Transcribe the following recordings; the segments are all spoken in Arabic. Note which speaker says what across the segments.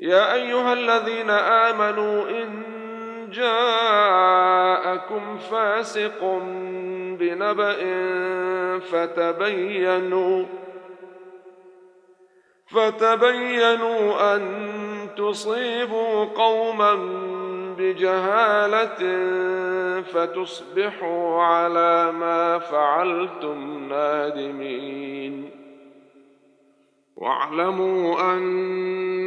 Speaker 1: يا أيها الذين آمنوا إن جاءكم فاسق بنبأ فتبينوا فتبينوا أن تصيبوا قوما بجهالة فتصبحوا على ما فعلتم نادمين. واعلموا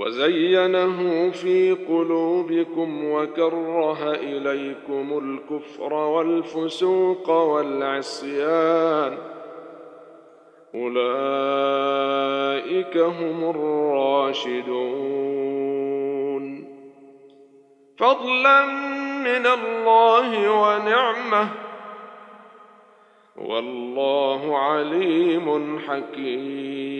Speaker 1: وزينه في قلوبكم وكره إليكم الكفر والفسوق والعصيان. أولئك هم الراشدون. فضلا من الله ونعمة. والله عليم حكيم.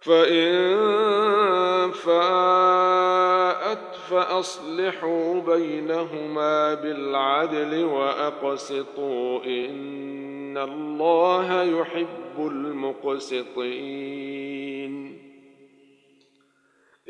Speaker 1: فإن فاءت فأصلحوا بينهما بالعدل وأقسطوا إن الله يحب المقسطين.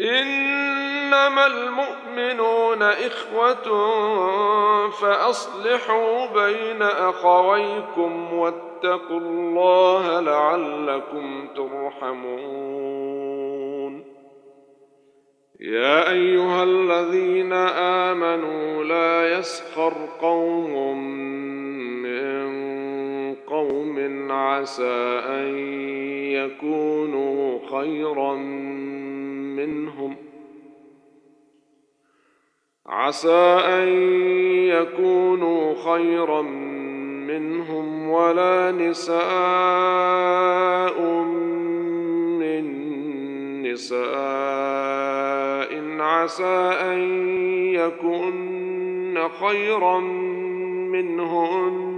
Speaker 1: إنما المؤمنون إخوة فأصلحوا بين أخويكم واتقوا الله لعلكم ترحمون. يا أيها الذين آمنوا لا يسخر قوم من قوم عسى أن يكونوا خيرا منهم. عسى أن يكونوا خيرا منهم ولا نساء من نساء. عسى أن يكن خيرا منهن.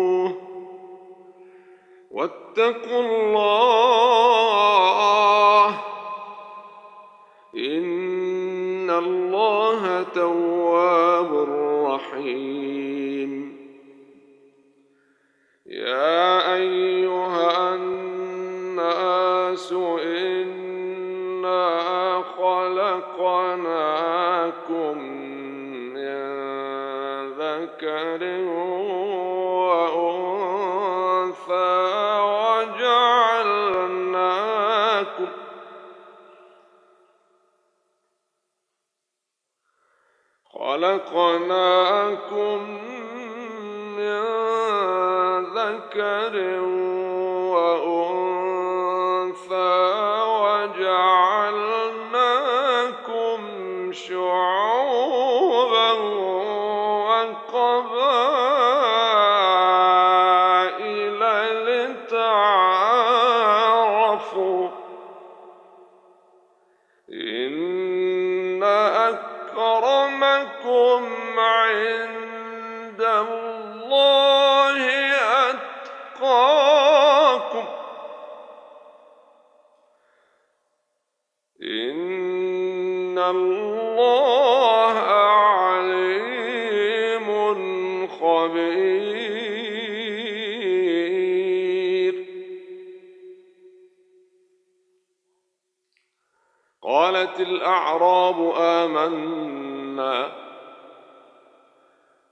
Speaker 1: واتقوا الله. إن الله تواب رحيم. يا أيها الناس إنا خلقناكم من ذكر خلقناكم من ذكر أكرمكم عند الله أتقاكم. إن الله عليم خبير. قالت الأعراب آمنا.